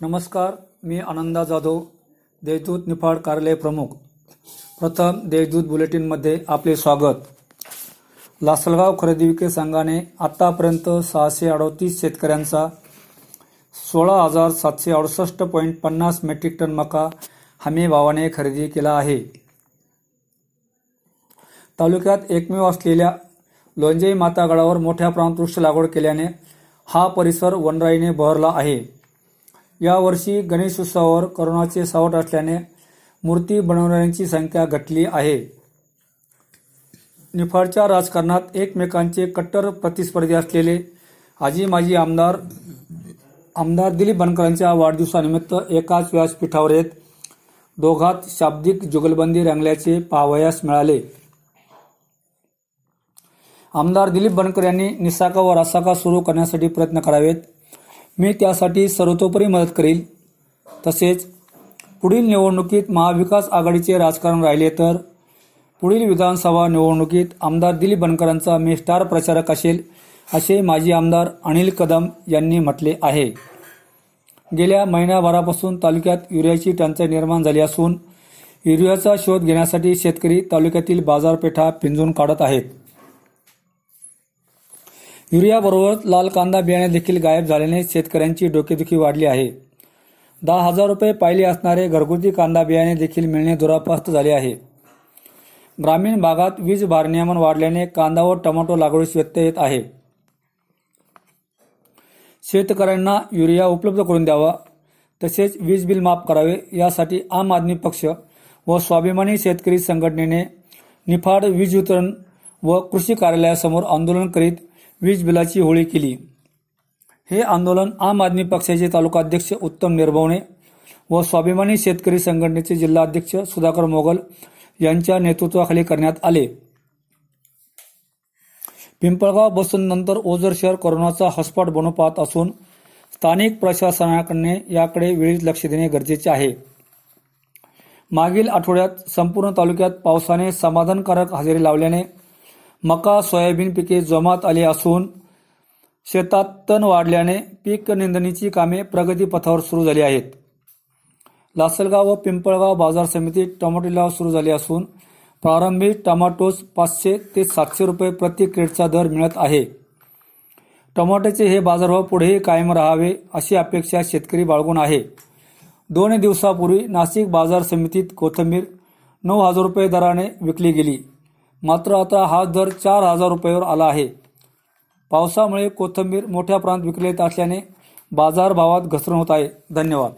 नमस्कार मी आनंदा जाधव देशदूत निफाड कार्यालय प्रमुख. प्रथम देशदूत बुलेटिनमध्ये आपले स्वागत. लासलगाव खरेदी विक्री संघाने आतापर्यंत सहाशे अडतीस शेतकऱ्यांचा सोळा हजार सातशे अडुसष्ट पॉईंट पन्नास मेट्रिक टन मका हमी भावाने खरेदी केला आहे. तालुक्यात एकमेव असलेल्या लोंजई मातागडावर मोठ्या प्रमाणात वृक्ष लागवड केल्याने हा परिसर वनराईने बहरला आहे. यावर्षी गणेश उत्सवावर करोनाचे सावट असल्याने मूर्ती बनवणाऱ्यांची संख्या घटली आहे. निफाडच्या राजकारणात एकमेकांचे कट्टर प्रतिस्पर्धी असलेले आजी माजी आमदार आमदार दिलीप बनकरांच्या वाढदिवसानिमित्त एकाच व्यासपीठावर येत दोघात शाब्दिक जुगलबंदी रंगल्याचे पाहावयास मिळाले. आमदार दिलीप बनकर यांनी निसाका व रासाका सुरू करण्यासाठी प्रयत्न करावेत. मी त्यासाठी सर्वतोपरी मदत करील. तसेच पुढील निवडणुकीत महाविकास आघाडीचे राजकारण राहिले तर पुढील विधानसभा निवडणुकीत आमदार दिलीप बनकरांचा मी स्टार प्रचारक असेल असे माजी आमदार अनिल कदम यांनी म्हटले आहे. गेल्या महिन्याभरापासून तालुक्यात युरियाची टंचाई निर्माण झाली असून युरियाचा शोध घेण्यासाठी शेतकरी तालुक्यातील बाजारपेठा पिंजून काढत आहेत. युरियाबरोबर लाल कांदा बियाणे देखील गायब झाल्याने शेतकऱ्यांची डोकेदुखी वाढली आहे. दहा हजार रुपये पाहिले असणारे घरगुती कांदा बियाणे देखील मिळणे दुरापास्त झाले आहे. ग्रामीण भागात वीज भारनियमन वाढल्याने कांदा व टोमॅटो लागवडीस व्यत्यय येत आहे. शेतकऱ्यांना युरिया उपलब्ध करून द्यावा तसेच वीज बिल माफ करावे यासाठी आम आदमी पक्ष व स्वाभिमानी शेतकरी संघटनेने निफाड वीज वितरण व कृषी कार्यालयासमोर आंदोलन करीत वीज बिलाची होळी केली. हे आंदोलन आम आदमी पक्षाचे तालुकाध्यक्ष उत्तम निर्भवणे व स्वाभिमानी शेतकरी संघटनेचे जिल्हाध्यक्ष सुधाकर मोगल यांच्या नेतृत्वाखाली करण्यात आले. पिंपळगाव बसून नंतर ओझर शहर कोरोनाचा हॉटस्पॉट बनू पाहत असून स्थानिक प्रशासनाकडे याकडे वेळीच लक्ष देणे गरजेचे आहे. मागील आठवड्यात संपूर्ण तालुक्यात पावसाने समाधानकारक हजेरी लावल्याने मका सोयाबीन पिके जोमात आली असून शेतात तण वाढल्याने पीक निंदणीची कामे प्रगतीपथावर सुरू झाली आहेत. लासलगाव व पिंपळगाव बाजार समितीत टोमॅटो लिलाव सुरू झाले असून प्रारंभी टमाटोस पाचशे ते सातशे रुपये प्रति क्रेटचा दर मिळत आहे. टोमॅटोचे हे बाजारभाव पुढेही कायम राहावे अशी अपेक्षा शेतकरी बाळगून आहे. दोन दिवसापूर्वी नाशिक बाजार समितीत कोथंबीर नऊ हजार रुपये दराने विकली गेली. मात्र आता हा दर चार हजार रुपयावर आला आहे. पावसामुळे कोथंबीर मोठ्या प्रमाणात विक्री येत असल्याने बाजारभावात घसरण होत आहे. धन्यवाद.